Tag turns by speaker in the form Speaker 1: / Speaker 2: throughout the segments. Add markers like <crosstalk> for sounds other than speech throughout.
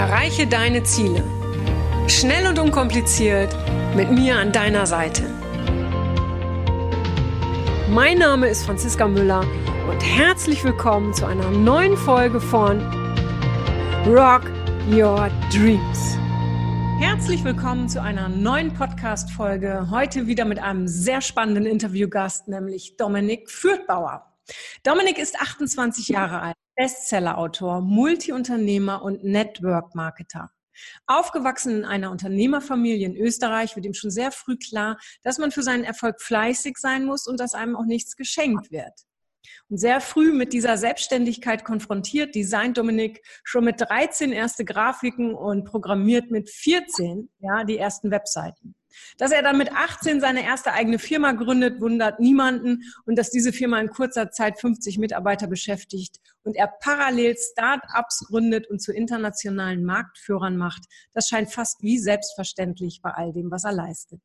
Speaker 1: Erreiche deine Ziele. Schnell und unkompliziert mit mir an deiner Seite. Mein Name ist Franziska Müller und herzlich willkommen zu einer neuen Folge von Rock Your Dreams. Herzlich willkommen zu einer neuen Podcast-Folge. Heute wieder mit einem sehr spannenden Interviewgast, nämlich Dominik Fürthbauer. Dominik ist 28 Jahre alt, Bestsellerautor, Multiunternehmer und Network-Marketer. Aufgewachsen in einer Unternehmerfamilie in Österreich wird ihm schon sehr früh klar, dass man für seinen Erfolg fleißig sein muss und dass einem auch nichts geschenkt wird. Und sehr früh mit dieser Selbstständigkeit konfrontiert, designt Dominik schon mit 13 erste Grafiken und programmiert mit 14 ja, die ersten Webseiten. Dass er dann mit 18 seine erste eigene Firma gründet, wundert niemanden und dass diese Firma in kurzer Zeit 50 Mitarbeiter beschäftigt und er parallel Start-ups gründet und zu internationalen Marktführern macht, das scheint fast wie selbstverständlich bei all dem, was er leistet.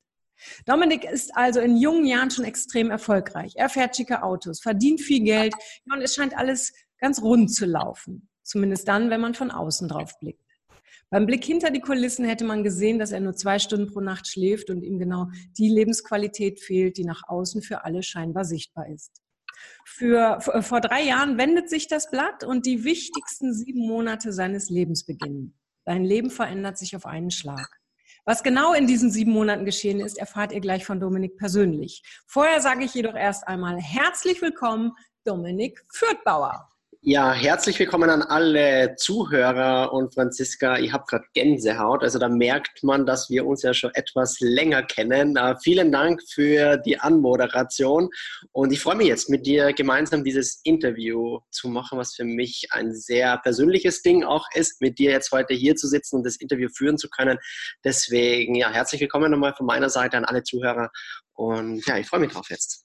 Speaker 1: Dominik ist also in jungen Jahren schon extrem erfolgreich. Er fährt schicke Autos, verdient viel Geld und es scheint alles ganz rund zu laufen. Zumindest dann, wenn man von außen drauf blickt. Beim Blick hinter die Kulissen hätte man gesehen, dass er nur zwei Stunden pro Nacht schläft und ihm genau die Lebensqualität fehlt, die nach außen für alle scheinbar sichtbar ist. Für, vor drei Jahren wendet sich das Blatt und die wichtigsten sieben Monate seines Lebens beginnen. Sein Leben verändert sich auf einen Schlag. Was genau in diesen sieben Monaten geschehen ist, erfahrt ihr gleich von Dominik persönlich. Vorher sage ich jedoch erst einmal herzlich willkommen, Dominik Fürthbauer.
Speaker 2: Ja, herzlich willkommen an alle Zuhörer und Franziska, ich habe gerade Gänsehaut, also da merkt man, dass wir uns ja schon etwas länger kennen. Uh, vielen Dank für die Anmoderation und ich freue mich jetzt mit dir gemeinsam dieses Interview zu machen, was für mich ein sehr persönliches Ding auch ist, mit dir jetzt heute hier zu sitzen und das Interview führen zu können. Deswegen, ja, herzlich willkommen nochmal von meiner Seite an alle Zuhörer und ja, ich freue mich drauf jetzt.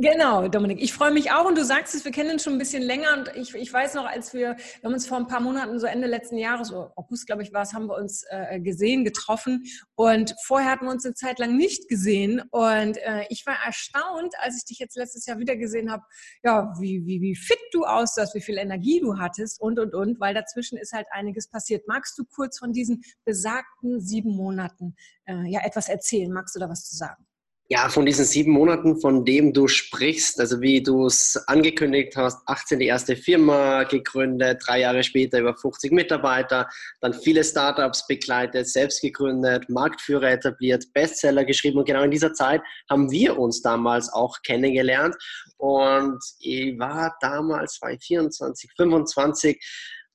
Speaker 1: Genau, Dominik. Ich freue mich auch und du sagst es, wir kennen uns schon ein bisschen länger und ich, ich weiß noch, als wir, wir haben uns vor ein paar Monaten, so Ende letzten Jahres, oder August glaube ich war es, haben wir uns äh, gesehen, getroffen und vorher hatten wir uns eine Zeit lang nicht gesehen und äh, ich war erstaunt, als ich dich jetzt letztes Jahr wieder gesehen habe, ja, wie, wie, wie fit du aussahst, wie viel Energie du hattest und, und, und, weil dazwischen ist halt einiges passiert. Magst du kurz von diesen besagten sieben Monaten äh, ja etwas erzählen? Magst du da was zu sagen?
Speaker 2: Ja, von diesen sieben Monaten, von dem du sprichst, also wie du es angekündigt hast, 18 die erste Firma gegründet, drei Jahre später über 50 Mitarbeiter, dann viele Startups begleitet, selbst gegründet, Marktführer etabliert, Bestseller geschrieben. Und genau in dieser Zeit haben wir uns damals auch kennengelernt. Und ich war damals 2024, 25,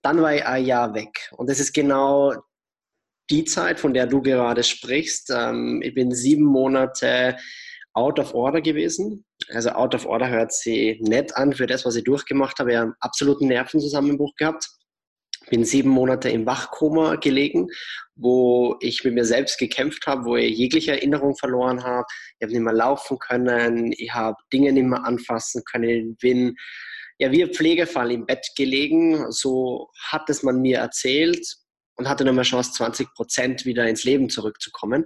Speaker 2: dann war ich ein Jahr weg. Und das ist genau die Zeit, von der du gerade sprichst. Ähm, ich bin sieben Monate out of order gewesen. Also out of order hört sich nett an für das, was ich durchgemacht habe. Ich habe einen absoluten Nervenzusammenbruch gehabt. Bin sieben Monate im Wachkoma gelegen, wo ich mit mir selbst gekämpft habe, wo ich jegliche Erinnerung verloren habe. Ich habe nicht mehr laufen können, ich habe Dinge nicht mehr anfassen können, bin ja wie ein Pflegefall im Bett gelegen. So hat es man mir erzählt und hatte nochmal Chance, 20 Prozent wieder ins Leben zurückzukommen.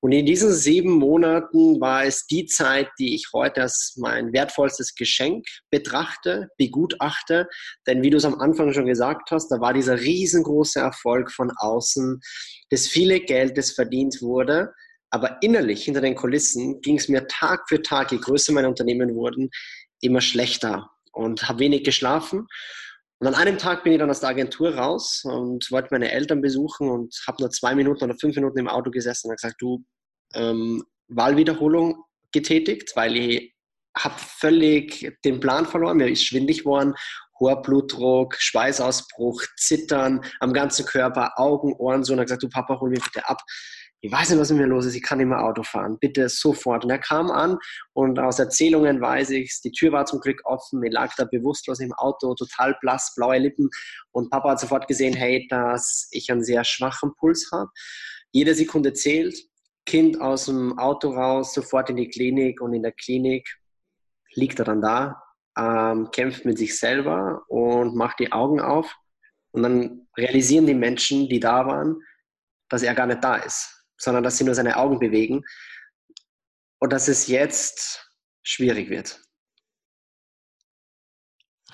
Speaker 2: Und in diesen sieben Monaten war es die Zeit, die ich heute als mein wertvollstes Geschenk betrachte, begutachte. Denn wie du es am Anfang schon gesagt hast, da war dieser riesengroße Erfolg von außen, das viele Geld, das verdient wurde. Aber innerlich, hinter den Kulissen, ging es mir Tag für Tag, je größer meine Unternehmen wurden, immer schlechter und habe wenig geschlafen. Und an einem Tag bin ich dann aus der Agentur raus und wollte meine Eltern besuchen und habe nur zwei Minuten oder fünf Minuten im Auto gesessen und gesagt, du, ähm, Wahlwiederholung getätigt, weil ich habe völlig den Plan verloren, mir ist schwindig geworden, hoher Blutdruck, Schweißausbruch, Zittern am ganzen Körper, Augen, Ohren so. Und habe gesagt, du Papa, hol mich bitte ab ich weiß nicht, was mit mir los ist, ich kann nicht mehr Auto fahren, bitte sofort. Und er kam an und aus Erzählungen weiß ich, die Tür war zum Glück offen, mir lag da bewusstlos im Auto, total blass, blaue Lippen. Und Papa hat sofort gesehen, hey, dass ich einen sehr schwachen Puls habe. Jede Sekunde zählt, Kind aus dem Auto raus, sofort in die Klinik. Und in der Klinik liegt er dann da, ähm, kämpft mit sich selber und macht die Augen auf. Und dann realisieren die Menschen, die da waren, dass er gar nicht da ist sondern dass sie nur seine Augen bewegen und dass es jetzt schwierig wird.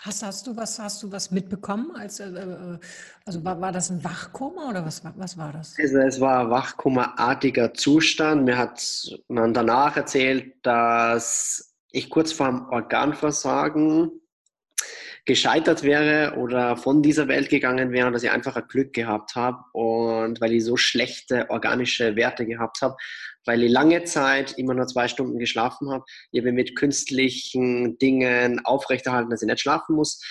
Speaker 1: Hast, hast, du was, hast du was mitbekommen? Als, äh, äh, also war, war das ein Wachkoma oder was, was war das?
Speaker 2: Also es war ein Wachkoma-artiger Zustand. Mir hat man danach erzählt, dass ich kurz vor dem Organversagen gescheitert wäre oder von dieser Welt gegangen wäre, dass ich einfach ein Glück gehabt habe und weil ich so schlechte organische Werte gehabt habe, weil ich lange Zeit immer nur zwei Stunden geschlafen habe. Ich habe mit künstlichen Dingen aufrechterhalten, dass ich nicht schlafen muss.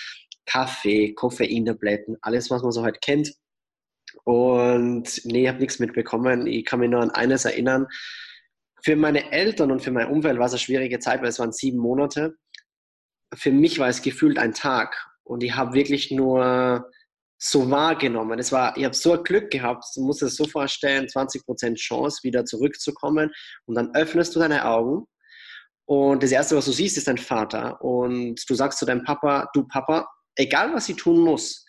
Speaker 2: Kaffee, Koffeintabletten, alles, was man so halt kennt. Und nee, ich habe nichts mitbekommen. Ich kann mich nur an eines erinnern. Für meine Eltern und für mein Umfeld war es eine schwierige Zeit, weil es waren sieben Monate für mich war es gefühlt ein Tag und ich habe wirklich nur so wahrgenommen. Es war, ich habe so Glück gehabt, du musst es so vorstellen, 20% Chance, wieder zurückzukommen und dann öffnest du deine Augen und das Erste, was du siehst, ist dein Vater und du sagst zu deinem Papa, du Papa, egal was ich tun muss,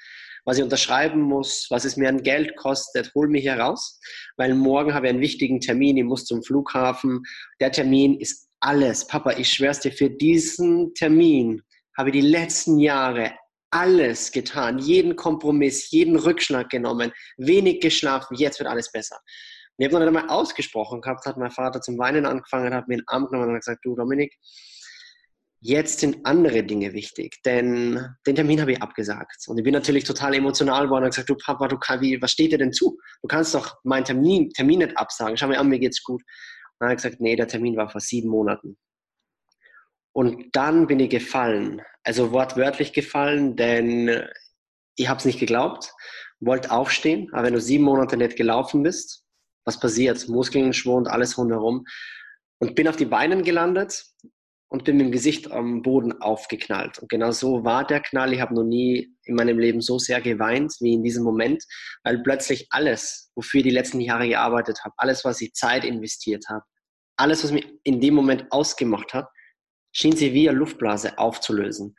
Speaker 2: was ich unterschreiben muss, was es mir an Geld kostet, hol mich hier raus, weil morgen habe ich einen wichtigen Termin, ich muss zum Flughafen. Der Termin ist alles, Papa, ich schwör's dir, für diesen Termin habe ich die letzten Jahre alles getan, jeden Kompromiss, jeden Rückschlag genommen, wenig geschlafen, jetzt wird alles besser. Und ich habe noch einmal ausgesprochen gehabt, hat mein Vater zum Weinen angefangen, hat mir den Arm genommen und gesagt, du Dominik, jetzt sind andere Dinge wichtig, denn den Termin habe ich abgesagt. Und ich bin natürlich total emotional geworden und gesagt, du Papa, du was steht dir denn zu? Du kannst doch meinen Termin, Termin nicht absagen. Schau mir an, mir geht's gut. Dann hat er gesagt, nee, der Termin war vor sieben Monaten. Und dann bin ich gefallen, also wortwörtlich gefallen, denn ich habe es nicht geglaubt, wollte aufstehen, aber wenn du sieben Monate nicht gelaufen bist, was passiert? Muskeln, Schwund, alles rundherum. Und bin auf die Beinen gelandet und bin mit dem Gesicht am Boden aufgeknallt. Und genau so war der Knall. Ich habe noch nie in meinem Leben so sehr geweint wie in diesem Moment, weil plötzlich alles, wofür ich die letzten Jahre gearbeitet habe, alles, was ich Zeit investiert habe, alles, was mich in dem Moment ausgemacht hat, schien sie wie eine Luftblase aufzulösen.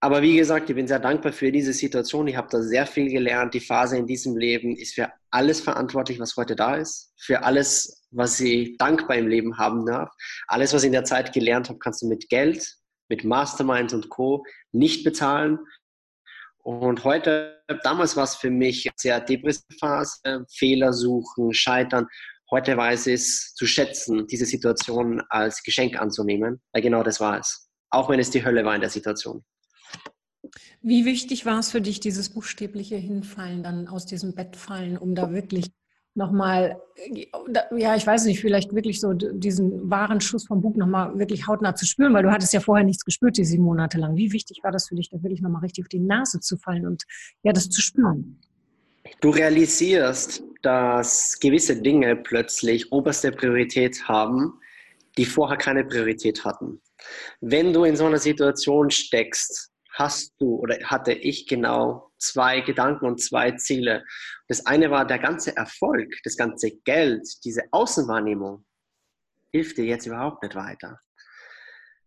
Speaker 2: Aber wie gesagt, ich bin sehr dankbar für diese Situation. Ich habe da sehr viel gelernt. Die Phase in diesem Leben ist für alles verantwortlich, was heute da ist. Für alles, was ich dankbar im Leben haben darf. Alles, was ich in der Zeit gelernt habe, kannst du mit Geld, mit Masterminds und Co. nicht bezahlen. Und heute, damals war es für mich sehr depressive Phase, Fehler suchen, scheitern. Heute weiß ich es zu schätzen, diese Situation als Geschenk anzunehmen, weil genau das war es. Auch wenn es die Hölle war in der Situation.
Speaker 1: Wie wichtig war es für dich, dieses buchstäbliche Hinfallen, dann aus diesem Bett fallen, um da wirklich nochmal, ja, ich weiß nicht, vielleicht wirklich so diesen wahren Schuss vom Bug nochmal wirklich hautnah zu spüren, weil du hattest ja vorher nichts gespürt, die sieben Monate lang. Wie wichtig war das für dich, da wirklich nochmal richtig auf die Nase zu fallen und ja, das zu spüren?
Speaker 2: Du realisierst, dass gewisse Dinge plötzlich oberste Priorität haben, die vorher keine Priorität hatten. Wenn du in so einer Situation steckst, hast du oder hatte ich genau zwei Gedanken und zwei Ziele. Das eine war der ganze Erfolg, das ganze Geld, diese Außenwahrnehmung hilft dir jetzt überhaupt nicht weiter.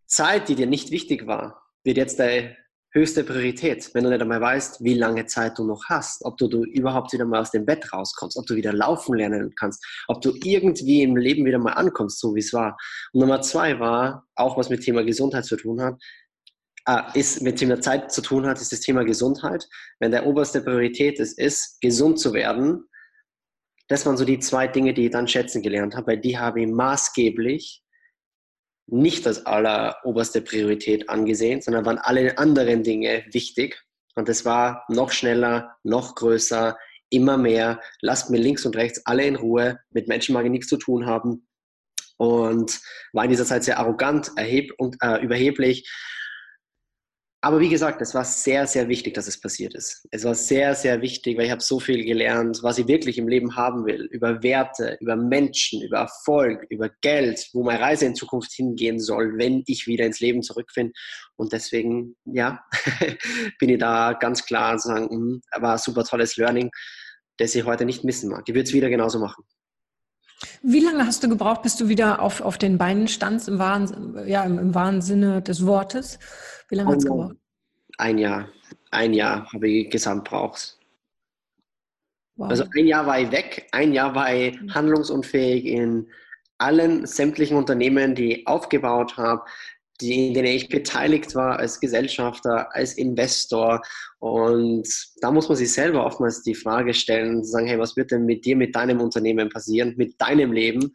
Speaker 2: Zeit, die dir nicht wichtig war, wird jetzt deine höchste Priorität, wenn du nicht einmal weißt, wie lange Zeit du noch hast, ob du, du überhaupt wieder mal aus dem Bett rauskommst, ob du wieder laufen lernen kannst, ob du irgendwie im Leben wieder mal ankommst, so wie es war. Und Nummer zwei war, auch was mit Thema Gesundheit zu tun hat, äh, ist mit Thema Zeit zu tun hat, ist das Thema Gesundheit. Wenn der oberste Priorität es ist, gesund zu werden, das waren so die zwei Dinge, die ich dann schätzen gelernt habe, weil die habe ich maßgeblich nicht als alleroberste Priorität angesehen, sondern waren alle anderen Dinge wichtig. Und das war noch schneller, noch größer, immer mehr. Lasst mir links und rechts alle in Ruhe. Mit Menschen mag ich nichts zu tun haben. Und war in dieser Zeit sehr arrogant, erheb und äh, überheblich aber wie gesagt, es war sehr, sehr wichtig, dass es passiert ist. Es war sehr, sehr wichtig, weil ich habe so viel gelernt, was ich wirklich im Leben haben will. Über Werte, über Menschen, über Erfolg, über Geld, wo meine Reise in Zukunft hingehen soll, wenn ich wieder ins Leben zurückfinde. Und deswegen, ja, <laughs> bin ich da ganz klar zu sagen, mh, war ein super tolles Learning, das ich heute nicht missen mag. Ich würde es wieder genauso machen.
Speaker 1: Wie lange hast du gebraucht, bis du wieder auf, auf den Beinen standst, im wahren, ja, im, im wahren Sinne des Wortes? Wie lange hat es gebraucht?
Speaker 2: Ein Jahr. Ein Jahr habe ich gesamt braucht. Wow. Also ein Jahr war ich weg, ein Jahr war ich handlungsunfähig in allen sämtlichen Unternehmen, die ich aufgebaut habe, die, in denen ich beteiligt war als Gesellschafter, als Investor. Und da muss man sich selber oftmals die Frage stellen sagen, hey, was wird denn mit dir, mit deinem Unternehmen passieren, mit deinem Leben,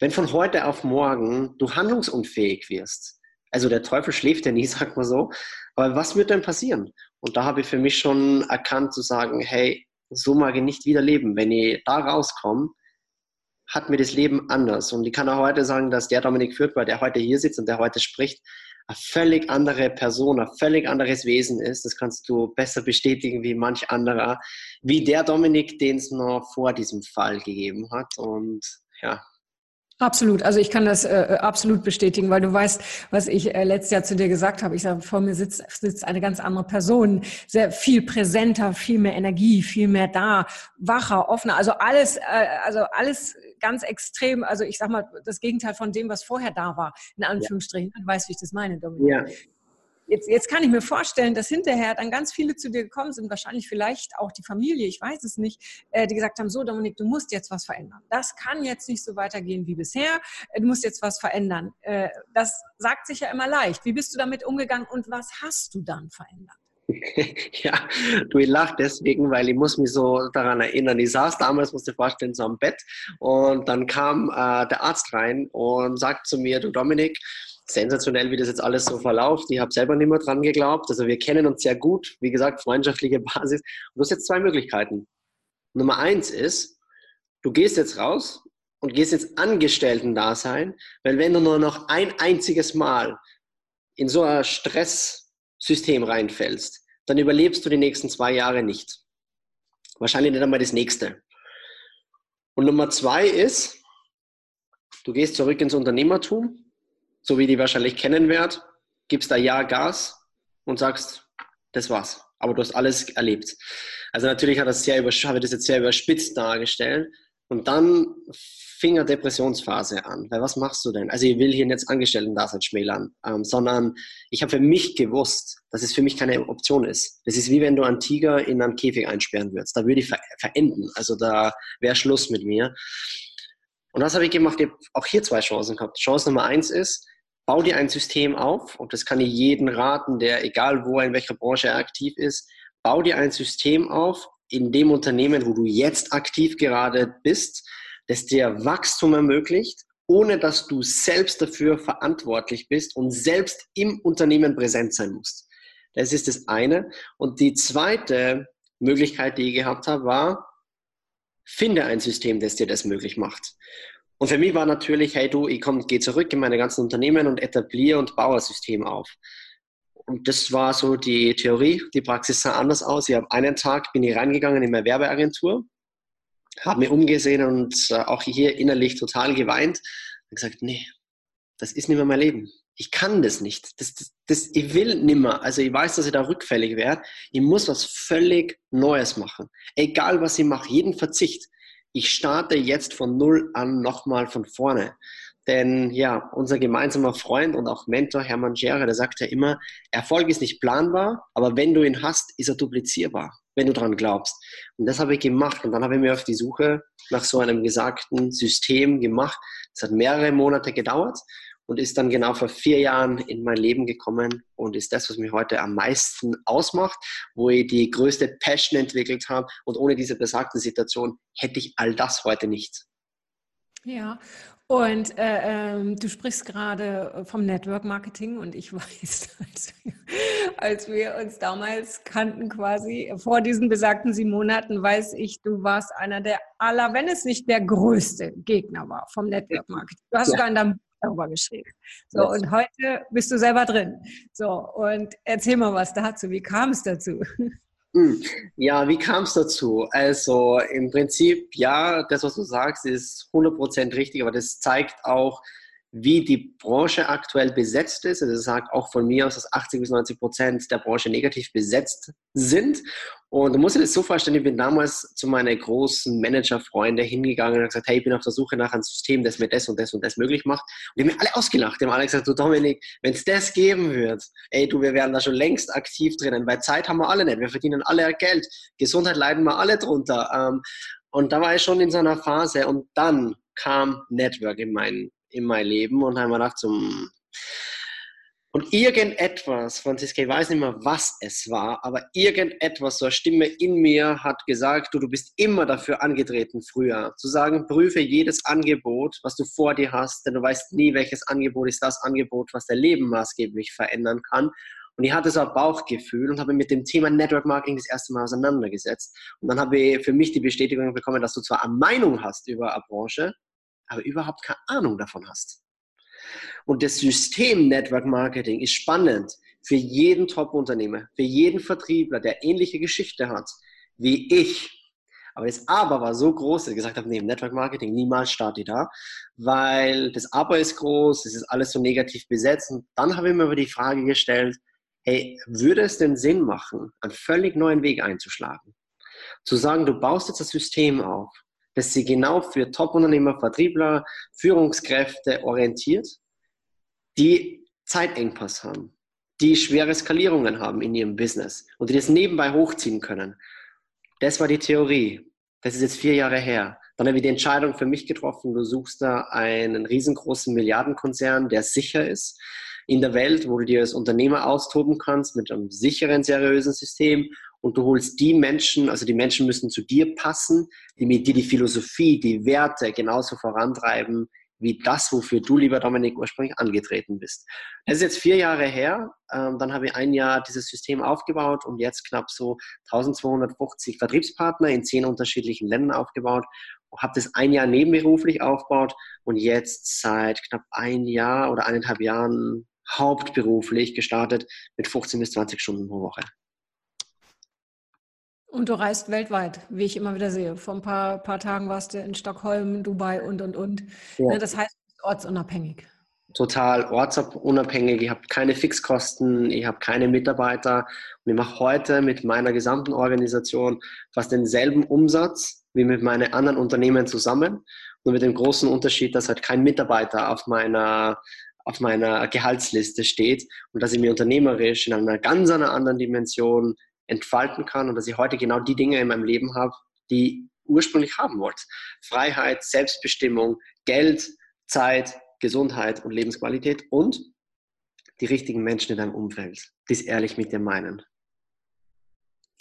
Speaker 2: wenn von heute auf morgen du handlungsunfähig wirst? Also der Teufel schläft ja nie, <laughs> sagt man so. Aber was wird denn passieren? Und da habe ich für mich schon erkannt zu sagen, hey, so mag ich nicht wieder leben. Wenn ich da rauskomme, hat mir das Leben anders. Und ich kann auch heute sagen, dass der Dominik Fürth, der heute hier sitzt und der heute spricht, eine völlig andere Person, ein völlig anderes Wesen ist. Das kannst du besser bestätigen wie manch anderer, wie der Dominik, den es noch vor diesem Fall gegeben hat. Und ja,
Speaker 1: Absolut. Also ich kann das äh, äh, absolut bestätigen, weil du weißt, was ich äh, letztes Jahr zu dir gesagt habe. Ich sage, vor mir sitzt, sitzt eine ganz andere Person, sehr viel präsenter, viel mehr Energie, viel mehr da, wacher, offener. Also alles, äh, also alles ganz extrem. Also ich sag mal, das Gegenteil von dem, was vorher da war, in Anführungsstrichen. Ja. Du weißt, wie ich das meine, Dominik. Ja. Jetzt, jetzt kann ich mir vorstellen, dass hinterher dann ganz viele zu dir gekommen sind, wahrscheinlich vielleicht auch die Familie, ich weiß es nicht, äh, die gesagt haben, so Dominik, du musst jetzt was verändern. Das kann jetzt nicht so weitergehen wie bisher, äh, du musst jetzt was verändern. Äh, das sagt sich ja immer leicht. Wie bist du damit umgegangen und was hast du dann verändert? <laughs>
Speaker 2: ja, du, ich lache deswegen, weil ich muss mich so daran erinnern. Ich saß damals, musst du dir vorstellen, so am Bett und dann kam äh, der Arzt rein und sagt zu mir, du Dominik, sensationell, wie das jetzt alles so verläuft. Ich habe selber nicht mehr dran geglaubt. Also wir kennen uns sehr gut, wie gesagt, freundschaftliche <laughs> Basis. Und du hast jetzt zwei Möglichkeiten. Nummer eins ist, du gehst jetzt raus und gehst jetzt Angestellten-Dasein, weil wenn du nur noch ein einziges Mal in so ein Stresssystem reinfällst, dann überlebst du die nächsten zwei Jahre nicht. Wahrscheinlich nicht einmal das nächste. Und Nummer zwei ist, du gehst zurück ins Unternehmertum so wie die wahrscheinlich kennen wird, gibst da Ja Gas und sagst, das war's. Aber du hast alles erlebt. Also natürlich hat das sehr habe ich das jetzt sehr überspitzt dargestellt. Und dann fing eine Depressionsphase an. Weil was machst du denn? Also ich will hier nicht Angestellten-Dasein schmälern, ähm, sondern ich habe für mich gewusst, dass es für mich keine Option ist. Das ist wie wenn du einen Tiger in einen Käfig einsperren würdest. Da würde ich ver verenden. Also da wäre Schluss mit mir. Und was habe ich gemacht? Ich habe auch hier zwei Chancen gehabt. Chance Nummer eins ist, bau dir ein System auf und das kann ich jedem raten, der egal wo, in welcher Branche er aktiv ist, bau dir ein System auf in dem Unternehmen, wo du jetzt aktiv gerade bist, das dir Wachstum ermöglicht, ohne dass du selbst dafür verantwortlich bist und selbst im Unternehmen präsent sein musst. Das ist das eine. Und die zweite Möglichkeit, die ich gehabt habe, war, finde ein System, das dir das möglich macht. Und für mich war natürlich, hey du, ich komm, gehe zurück in meine ganzen Unternehmen und etabliere und baue ein System auf. Und das war so die Theorie. Die Praxis sah anders aus. Ich habe einen Tag bin ich reingegangen in meine Werbeagentur, habe mir umgesehen und äh, auch hier innerlich total geweint und gesagt, nee, das ist nicht mehr mein Leben. Ich kann das nicht. Das, das, das, ich will nimmer. Also ich weiß, dass ich da rückfällig werde. Ich muss was völlig Neues machen. Egal was ich mache, jeden Verzicht ich starte jetzt von Null an nochmal von vorne. Denn ja, unser gemeinsamer Freund und auch Mentor Hermann Scherer, der sagt ja immer, Erfolg ist nicht planbar, aber wenn du ihn hast, ist er duplizierbar, wenn du daran glaubst. Und das habe ich gemacht und dann habe ich mir auf die Suche nach so einem gesagten System gemacht. Es hat mehrere Monate gedauert und ist dann genau vor vier Jahren in mein Leben gekommen und ist das, was mich heute am meisten ausmacht, wo ich die größte Passion entwickelt habe. Und ohne diese besagte Situation hätte ich all das heute nicht.
Speaker 1: Ja, und äh, ähm, du sprichst gerade vom Network Marketing und ich <laughs> weiß, als wir, als wir, uns damals kannten, quasi vor diesen besagten sieben Monaten, weiß ich, du warst einer der aller, wenn es nicht der größte Gegner war vom Network Marketing. Du hast ja. sogar in deinem darüber geschrieben. So, yes. und heute bist du selber drin. So, und erzähl mal was dazu. Wie kam es dazu?
Speaker 2: Hm. Ja, wie kam es dazu? Also im Prinzip, ja, das, was du sagst, ist 100% richtig, aber das zeigt auch, wie die Branche aktuell besetzt ist. Also sagt auch von mir aus, dass 80 bis 90 Prozent der Branche negativ besetzt sind. Und du musst dir das so vorstellen, ich bin damals zu meinen großen Manager-Freunden hingegangen und gesagt, hey, ich bin auf der Suche nach einem System, das mir das und das und das möglich macht. Und die haben mir alle ausgelacht. Die haben alle gesagt, du Dominik, wenn es das geben wird, ey, du, wir wären da schon längst aktiv drinnen, weil Zeit haben wir alle nicht. Wir verdienen alle Geld. Gesundheit leiden wir alle drunter. Ähm, und da war ich schon in so einer Phase und dann kam Network in mein, in mein Leben und habe mir gedacht, zum, Und irgendetwas, Franziska, ich weiß nicht mehr, was es war, aber irgendetwas, so eine Stimme in mir hat gesagt, du, du bist immer dafür angetreten, früher zu sagen, prüfe jedes Angebot, was du vor dir hast, denn du weißt nie, welches Angebot ist das Angebot, was dein Leben maßgeblich verändern kann. Und ich hatte so ein Bauchgefühl und habe mit dem Thema Network Marketing das erste Mal auseinandergesetzt. Und dann habe ich für mich die Bestätigung bekommen, dass du zwar eine Meinung hast über eine Branche, aber überhaupt keine Ahnung davon hast. Und das System Network Marketing ist spannend für jeden Top-Unternehmer, für jeden Vertriebler, der ähnliche Geschichte hat wie ich. Aber das Aber war so groß, dass ich gesagt habe, nee, Network Marketing, niemals starte ich da, weil das Aber ist groß, es ist alles so negativ besetzt. Und dann habe ich mir aber die Frage gestellt, hey, würde es denn Sinn machen, einen völlig neuen Weg einzuschlagen? Zu sagen, du baust jetzt das System auf, das sie genau für Top-Unternehmer, Vertriebler, Führungskräfte orientiert, die Zeitengpass haben, die schwere Skalierungen haben in ihrem Business und die das nebenbei hochziehen können. Das war die Theorie. Das ist jetzt vier Jahre her. Dann habe ich die Entscheidung für mich getroffen, du suchst da einen riesengroßen Milliardenkonzern, der sicher ist in der Welt, wo du dir als Unternehmer austoben kannst mit einem sicheren, seriösen System und du holst die Menschen, also die Menschen müssen zu dir passen, die mit dir die Philosophie, die Werte genauso vorantreiben, wie das, wofür du, lieber Dominik, ursprünglich angetreten bist. Das ist jetzt vier Jahre her. Ähm, dann habe ich ein Jahr dieses System aufgebaut und jetzt knapp so 1250 Vertriebspartner in zehn unterschiedlichen Ländern aufgebaut. Habe das ein Jahr nebenberuflich aufgebaut und jetzt seit knapp ein Jahr oder eineinhalb Jahren hauptberuflich gestartet mit 15 bis 20 Stunden pro Woche.
Speaker 1: Und du reist weltweit, wie ich immer wieder sehe. Vor ein paar, paar Tagen warst du in Stockholm, Dubai und, und, und. Ja. Ne, das heißt, du bist ortsunabhängig.
Speaker 2: Total ortsunabhängig. Ich habe keine Fixkosten, ich habe keine Mitarbeiter. Und ich mache heute mit meiner gesamten Organisation fast denselben Umsatz wie mit meinen anderen Unternehmen zusammen. Nur mit dem großen Unterschied, dass halt kein Mitarbeiter auf meiner, auf meiner Gehaltsliste steht und dass ich mir unternehmerisch in einer ganz anderen Dimension entfalten kann und dass ich heute genau die Dinge in meinem Leben habe, die ursprünglich haben wollte. Freiheit, Selbstbestimmung, Geld, Zeit, Gesundheit und Lebensqualität und die richtigen Menschen in deinem Umfeld, die es ehrlich mit dir meinen.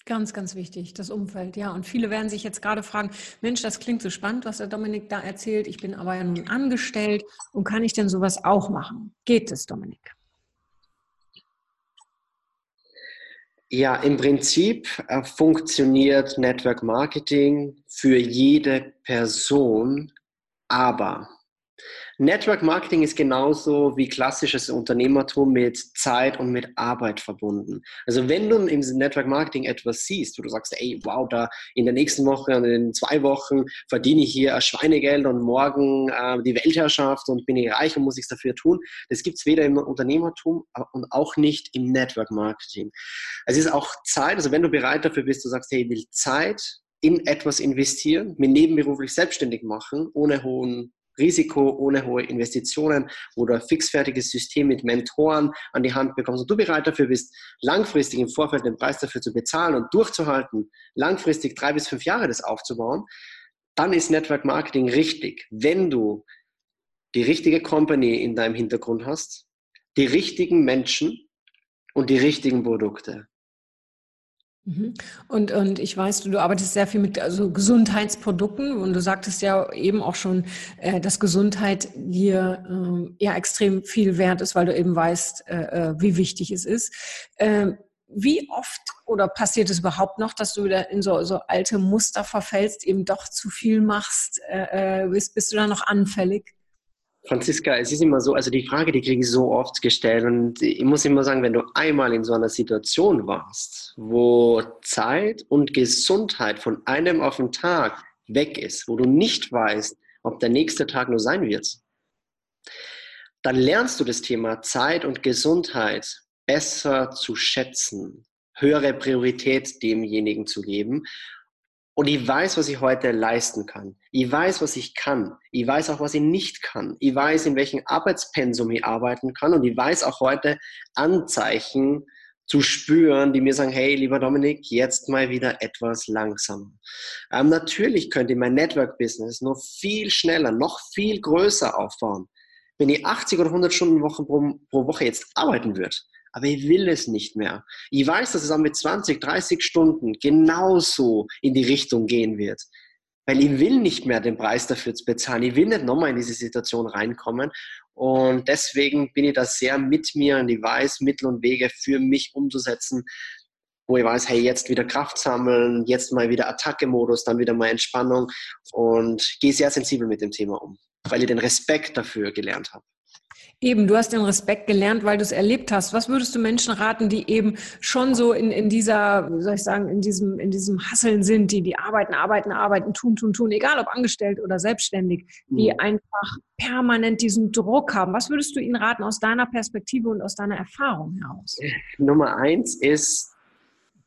Speaker 1: Ganz, ganz wichtig, das Umfeld, ja. Und viele werden sich jetzt gerade fragen, Mensch, das klingt so spannend, was der Dominik da erzählt. Ich bin aber ja nun angestellt und kann ich denn sowas auch machen? Geht es, Dominik?
Speaker 2: Ja, im Prinzip äh, funktioniert Network Marketing für jede Person, aber Network Marketing ist genauso wie klassisches Unternehmertum mit Zeit und mit Arbeit verbunden. Also wenn du im Network Marketing etwas siehst, wo du sagst, ey, wow, da in der nächsten Woche und in zwei Wochen verdiene ich hier Schweinegeld und morgen äh, die Weltherrschaft und bin ich reich und muss ich dafür tun, das gibt es weder im Unternehmertum und auch nicht im Network Marketing. Es ist auch Zeit, also wenn du bereit dafür bist, du sagst, hey, ich will Zeit in etwas investieren, mir nebenberuflich selbstständig machen, ohne hohen Risiko, ohne hohe Investitionen, wo du ein fixfertiges System mit Mentoren an die Hand bekommst und du bereit dafür bist, langfristig im Vorfeld den Preis dafür zu bezahlen und durchzuhalten, langfristig drei bis fünf Jahre das aufzubauen, dann ist Network Marketing richtig, wenn du die richtige Company in deinem Hintergrund hast, die richtigen Menschen und die richtigen Produkte.
Speaker 1: Mhm. Und, und ich weiß, du, arbeitest sehr viel mit also Gesundheitsprodukten und du sagtest ja eben auch schon, äh, dass Gesundheit dir äh, ja extrem viel wert ist, weil du eben weißt, äh, äh wie wichtig es ist. Ähm, wie oft oder passiert es überhaupt noch, dass du wieder in so, so alte Muster verfällst, eben doch zu viel machst? Bist, bist du da noch anfällig?
Speaker 2: Franziska, es ist immer so, also die Frage, die kriege ich so oft gestellt und ich muss immer sagen, wenn du einmal in so einer Situation warst, wo Zeit und Gesundheit von einem auf den Tag weg ist, wo du nicht weißt, ob der nächste Tag nur sein wird, dann lernst du das Thema Zeit und Gesundheit besser zu schätzen, höhere Priorität demjenigen zu geben und ich weiß, was ich heute leisten kann. Ich weiß, was ich kann. Ich weiß auch, was ich nicht kann. Ich weiß, in welchem Arbeitspensum ich arbeiten kann. Und ich weiß auch heute Anzeichen zu spüren, die mir sagen, hey, lieber Dominik, jetzt mal wieder etwas langsamer. Ähm, natürlich könnte ich mein Network-Business noch viel schneller, noch viel größer aufbauen, wenn ich 80 oder 100 Stunden pro, pro Woche jetzt arbeiten würde, aber ich will es nicht mehr. Ich weiß, dass es auch mit 20, 30 Stunden genauso in die Richtung gehen wird. Weil ich will nicht mehr den Preis dafür bezahlen. Ich will nicht nochmal in diese Situation reinkommen. Und deswegen bin ich da sehr mit mir und ich weiß Mittel und Wege für mich umzusetzen, wo ich weiß, hey, jetzt wieder Kraft sammeln, jetzt mal wieder Attacke-Modus, dann wieder mal Entspannung und gehe sehr sensibel mit dem Thema um, weil ich den Respekt dafür gelernt habe.
Speaker 1: Eben, du hast den Respekt gelernt, weil du es erlebt hast. Was würdest du Menschen raten, die eben schon so in, in dieser, wie soll ich sagen, in diesem, in diesem Hasseln sind, die, die arbeiten, arbeiten, arbeiten, tun, tun, tun, egal ob angestellt oder selbstständig, die mhm. einfach permanent diesen Druck haben. Was würdest du ihnen raten aus deiner Perspektive und aus deiner Erfahrung heraus?
Speaker 2: Nummer eins ist,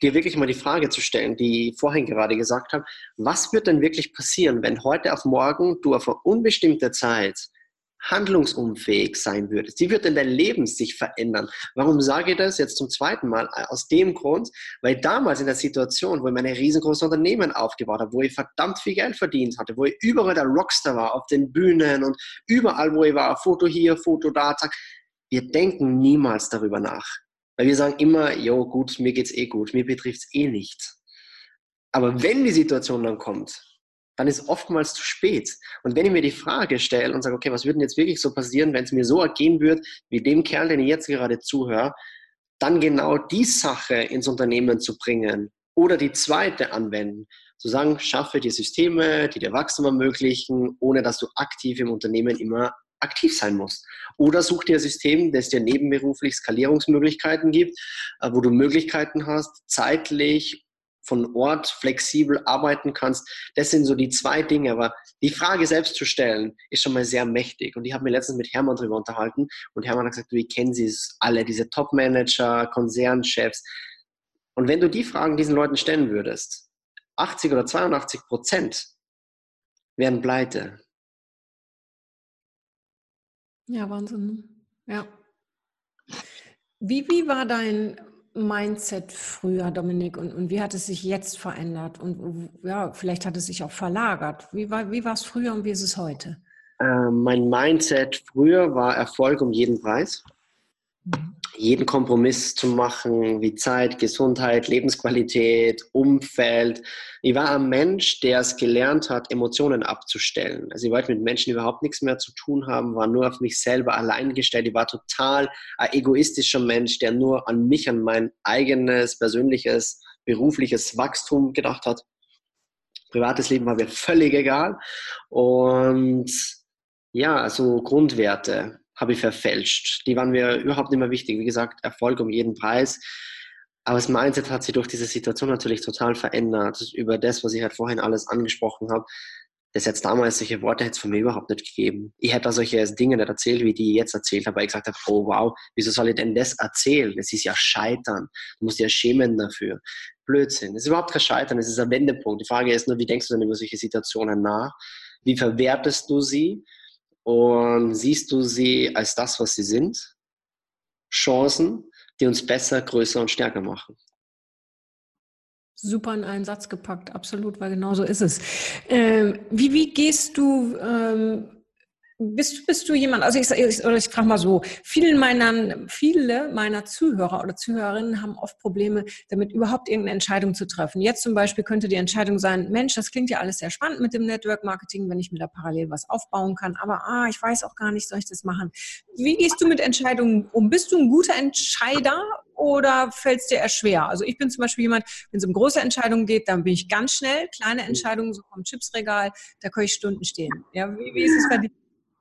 Speaker 2: dir wirklich mal die Frage zu stellen, die ich vorhin gerade gesagt habe, was wird denn wirklich passieren, wenn heute auf morgen du auf eine unbestimmte Zeit handlungsunfähig sein würdest. Wie wird denn dein Leben sich verändern? Warum sage ich das jetzt zum zweiten Mal? Aus dem Grund, weil damals in der Situation, wo ich meine riesengroßen Unternehmen aufgebaut habe, wo ich verdammt viel Geld verdient hatte, wo ich überall der Rockstar war, auf den Bühnen und überall, wo ich war, Foto hier, Foto da, zack. Wir denken niemals darüber nach. Weil wir sagen immer, jo gut, mir geht's eh gut, mir betrifft's eh nicht. Aber wenn die Situation dann kommt, dann ist oftmals zu spät. Und wenn ich mir die Frage stelle und sage, okay, was würde denn jetzt wirklich so passieren, wenn es mir so ergehen würde, wie dem Kerl, den ich jetzt gerade zuhöre, dann genau die Sache ins Unternehmen zu bringen oder die zweite anwenden. Zu sagen, schaffe dir Systeme, die dir Wachstum ermöglichen, ohne dass du aktiv im Unternehmen immer aktiv sein musst. Oder such dir ein System, das dir nebenberuflich Skalierungsmöglichkeiten gibt, äh, wo du Möglichkeiten hast, zeitlich von Ort flexibel arbeiten kannst. Das sind so die zwei Dinge. Aber die Frage selbst zu stellen, ist schon mal sehr mächtig. Und ich habe mir letztens mit Hermann darüber unterhalten und Hermann hat gesagt, wie kennen Sie es alle, diese Top-Manager, Konzernchefs. Und wenn du die Fragen diesen Leuten stellen würdest, 80 oder 82 Prozent wären pleite.
Speaker 1: Ja, Wahnsinn. Ja. Wie, wie war dein Mindset früher, Dominik, und, und wie hat es sich jetzt verändert? Und ja, vielleicht hat es sich auch verlagert. Wie war, wie war es früher und wie ist es heute?
Speaker 2: Äh, mein Mindset früher war Erfolg um jeden Preis. Mhm jeden Kompromiss zu machen, wie Zeit, Gesundheit, Lebensqualität, Umfeld. Ich war ein Mensch, der es gelernt hat, Emotionen abzustellen. Also ich wollte mit Menschen überhaupt nichts mehr zu tun haben, war nur auf mich selber allein gestellt. Ich war total ein egoistischer Mensch, der nur an mich, an mein eigenes, persönliches, berufliches Wachstum gedacht hat. Privates Leben war mir völlig egal. Und ja, also Grundwerte habe ich verfälscht. Die waren mir überhaupt nicht mehr wichtig. Wie gesagt, Erfolg um jeden Preis. Aber das Mindset hat sich durch diese Situation natürlich total verändert. Über das, was ich halt vorhin alles angesprochen habe. Das jetzt damals solche Worte hätte es von mir überhaupt nicht gegeben. Ich hätte da solche Dinge nicht erzählt, wie die jetzt erzählt habe, ich gesagt habe, oh wow, wieso soll ich denn das erzählen? Es ist ja Scheitern. Du musst ja schämen dafür. Blödsinn. Es ist überhaupt kein Scheitern, es ist ein Wendepunkt. Die Frage ist nur, wie denkst du denn über solche Situationen nach? Wie verwertest du sie? Und siehst du sie als das, was sie sind? Chancen, die uns besser, größer und stärker machen.
Speaker 1: Super in einen Satz gepackt, absolut, weil genau so ist es. Ähm, wie, wie gehst du ähm, bist, bist du jemand, also ich, ich, oder ich frage mal so, viele meiner, viele meiner Zuhörer oder Zuhörerinnen haben oft Probleme damit, überhaupt irgendeine Entscheidung zu treffen. Jetzt zum Beispiel könnte die Entscheidung sein, Mensch, das klingt ja alles sehr spannend mit dem Network Marketing, wenn ich mir da parallel was aufbauen kann, aber ah, ich weiß auch gar nicht, soll ich das machen? Wie gehst du mit Entscheidungen um? Bist du ein guter Entscheider oder fällt es dir eher schwer? Also ich bin zum Beispiel jemand, wenn es um große Entscheidungen geht, dann bin ich ganz schnell. Kleine Entscheidungen, so vom Chipsregal, da kann ich Stunden stehen. Ja, wie, wie ist es bei dir?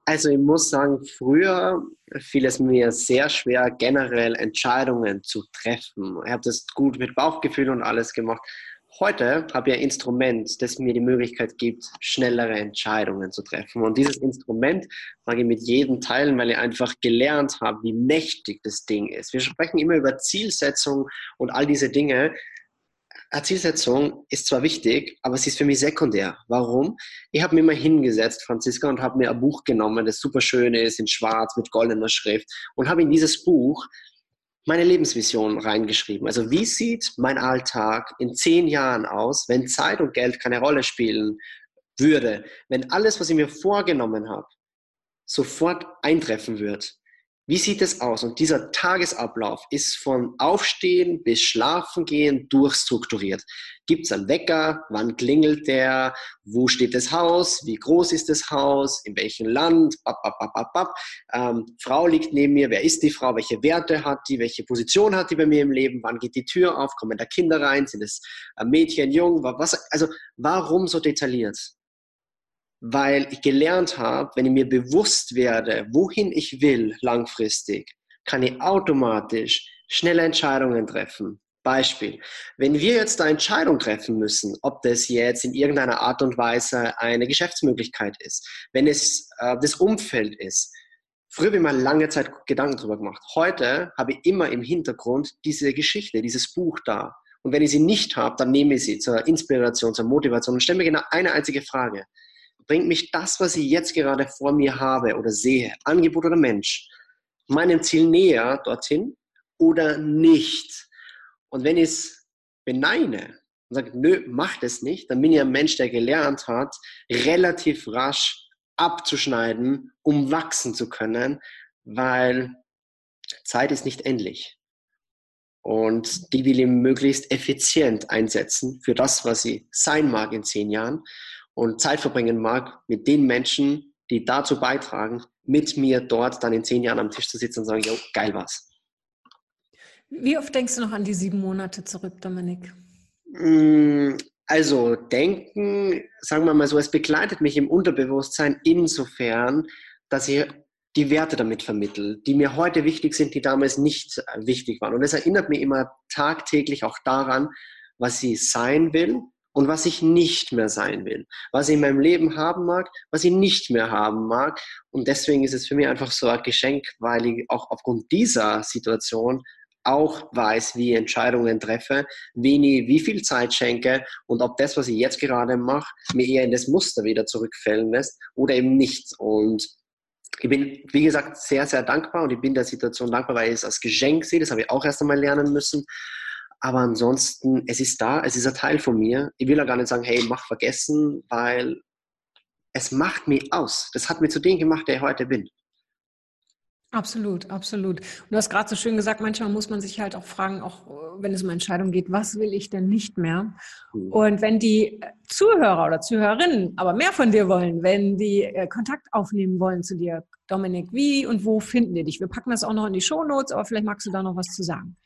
Speaker 2: Also ich muss sagen, früher fiel es mir sehr schwer, generell Entscheidungen zu treffen. Ich habe das gut mit Bauchgefühl und alles gemacht. Heute habe ich ein Instrument, das mir die Möglichkeit gibt, schnellere Entscheidungen zu treffen. Und dieses Instrument mag ich mit jedem teilen, weil ich einfach gelernt habe, wie mächtig das Ding ist. Wir sprechen immer über Zielsetzung und all diese Dinge. Zielsetzung ist zwar wichtig, aber sie ist für mich sekundär. Warum? Ich habe mir mal hingesetzt, Franziska, und habe mir ein Buch genommen, das super schön ist, in schwarz mit goldener Schrift, und habe in dieses Buch meine Lebensvision reingeschrieben. Also wie sieht mein Alltag in zehn Jahren aus, wenn Zeit und Geld keine Rolle spielen würde, wenn alles, was ich mir vorgenommen habe, sofort eintreffen wird. Wie sieht es aus? Und dieser Tagesablauf ist von Aufstehen bis Schlafengehen durchstrukturiert. Gibt es einen Wecker? Wann klingelt der? Wo steht das Haus? Wie groß ist das Haus? In welchem Land? Bap, bap, bap, bap, ähm, Frau liegt neben mir. Wer ist die Frau? Welche Werte hat die? Welche Position hat die bei mir im Leben? Wann geht die Tür auf? Kommen da Kinder rein? Sind es äh, Mädchen, Jung? Was, also warum so detailliert? Weil ich gelernt habe, wenn ich mir bewusst werde, wohin ich will langfristig, kann ich automatisch schnelle Entscheidungen treffen. Beispiel, wenn wir jetzt eine Entscheidung treffen müssen, ob das jetzt in irgendeiner Art und Weise eine Geschäftsmöglichkeit ist, wenn es äh, das Umfeld ist, Früher habe ich mal lange Zeit Gedanken darüber gemacht. Heute habe ich immer im Hintergrund diese Geschichte, dieses Buch da. Und wenn ich sie nicht habe, dann nehme ich sie zur Inspiration, zur Motivation und stelle mir genau eine einzige Frage bringt mich das, was ich jetzt gerade vor mir habe oder sehe, Angebot oder Mensch, meinem Ziel näher dorthin oder nicht? Und wenn ich es beneine und sage, nö, mach das nicht, dann bin ich ein Mensch, der gelernt hat, relativ rasch abzuschneiden, um wachsen zu können, weil Zeit ist nicht endlich. Und die will ich möglichst effizient einsetzen für das, was sie sein mag in zehn Jahren und Zeit verbringen mag mit den Menschen, die dazu beitragen, mit mir dort dann in zehn Jahren am Tisch zu sitzen und sagen, jo, geil was.
Speaker 1: Wie oft denkst du noch an die sieben Monate zurück, Dominik?
Speaker 2: Mm, also denken, sagen wir mal so, es begleitet mich im Unterbewusstsein insofern, dass ich die Werte damit vermittle, die mir heute wichtig sind, die damals nicht wichtig waren. Und es erinnert mich immer tagtäglich auch daran, was sie sein will und was ich nicht mehr sein will, was ich in meinem Leben haben mag, was ich nicht mehr haben mag. Und deswegen ist es für mich einfach so ein Geschenk, weil ich auch aufgrund dieser Situation auch weiß, wie ich Entscheidungen treffe, wen ich wie viel Zeit schenke und ob das, was ich jetzt gerade mache, mir eher in das Muster wieder zurückfällen lässt oder eben nicht. Und ich bin, wie gesagt, sehr, sehr dankbar und ich bin der Situation dankbar, weil ich es als Geschenk sehe. Das habe ich auch erst einmal lernen müssen. Aber ansonsten, es ist da, es ist ein Teil von mir. Ich will ja gar nicht sagen, hey, mach vergessen, weil es macht mich aus. Das hat mich zu dem gemacht, der ich heute bin.
Speaker 1: Absolut, absolut. Und du hast gerade so schön gesagt, manchmal muss man sich halt auch fragen, auch äh, wenn es um Entscheidungen geht, was will ich denn nicht mehr? Mhm. Und wenn die Zuhörer oder Zuhörerinnen aber mehr von dir wollen, wenn die äh, Kontakt aufnehmen wollen zu dir, Dominik, wie und wo finden die dich? Wir packen das auch noch in die Show Notes, aber vielleicht magst du da noch was zu sagen.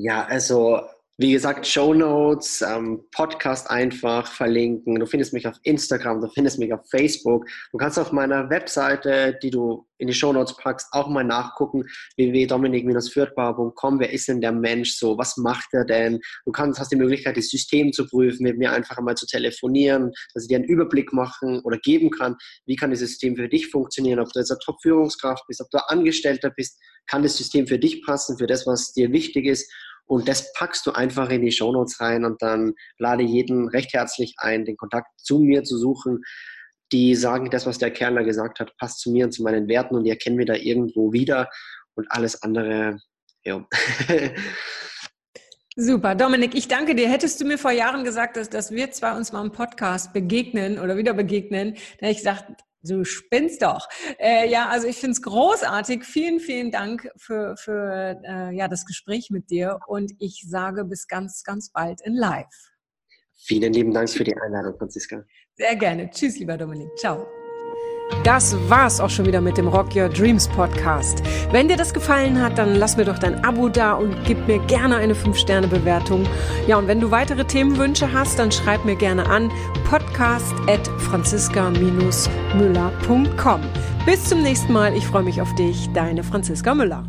Speaker 2: Ja, also wie gesagt, Show Notes, ähm, Podcast einfach verlinken. Du findest mich auf Instagram, du findest mich auf Facebook. Du kannst auf meiner Webseite, die du in die Show Notes packst, auch mal nachgucken, www.dominik-fürthbauer.com. Wer ist denn der Mensch so? Was macht er denn? Du kannst, hast die Möglichkeit, das System zu prüfen, mit mir einfach einmal zu telefonieren, dass ich dir einen Überblick machen oder geben kann, wie kann das System für dich funktionieren, ob du jetzt eine Top-Führungskraft bist, ob du Angestellter bist, kann das System für dich passen, für das, was dir wichtig ist und das packst du einfach in die Shownotes rein und dann lade jeden recht herzlich ein, den Kontakt zu mir zu suchen. Die sagen, das, was der Kerner gesagt hat, passt zu mir und zu meinen Werten und die erkennen wir da irgendwo wieder und alles andere, ja. <laughs>
Speaker 1: Super. Dominik, ich danke dir. Hättest du mir vor Jahren gesagt, dass, dass wir zwei uns mal im Podcast begegnen oder wieder begegnen, dann hätte ich gesagt, Du spinnst doch. Äh, ja, also ich finde es großartig. Vielen, vielen Dank für, für äh, ja, das Gespräch mit dir und ich sage bis ganz, ganz bald in Live.
Speaker 2: Vielen lieben Dank für die Einladung, Franziska.
Speaker 1: Sehr gerne. Tschüss, lieber Dominik. Ciao. Das war's auch schon wieder mit dem Rock Your Dreams Podcast. Wenn dir das gefallen hat, dann lass mir doch dein Abo da und gib mir gerne eine 5-Sterne-Bewertung. Ja, und wenn du weitere Themenwünsche hast, dann schreib mir gerne an podcast at franziska-müller.com. Bis zum nächsten Mal. Ich freue mich auf dich. Deine Franziska Müller.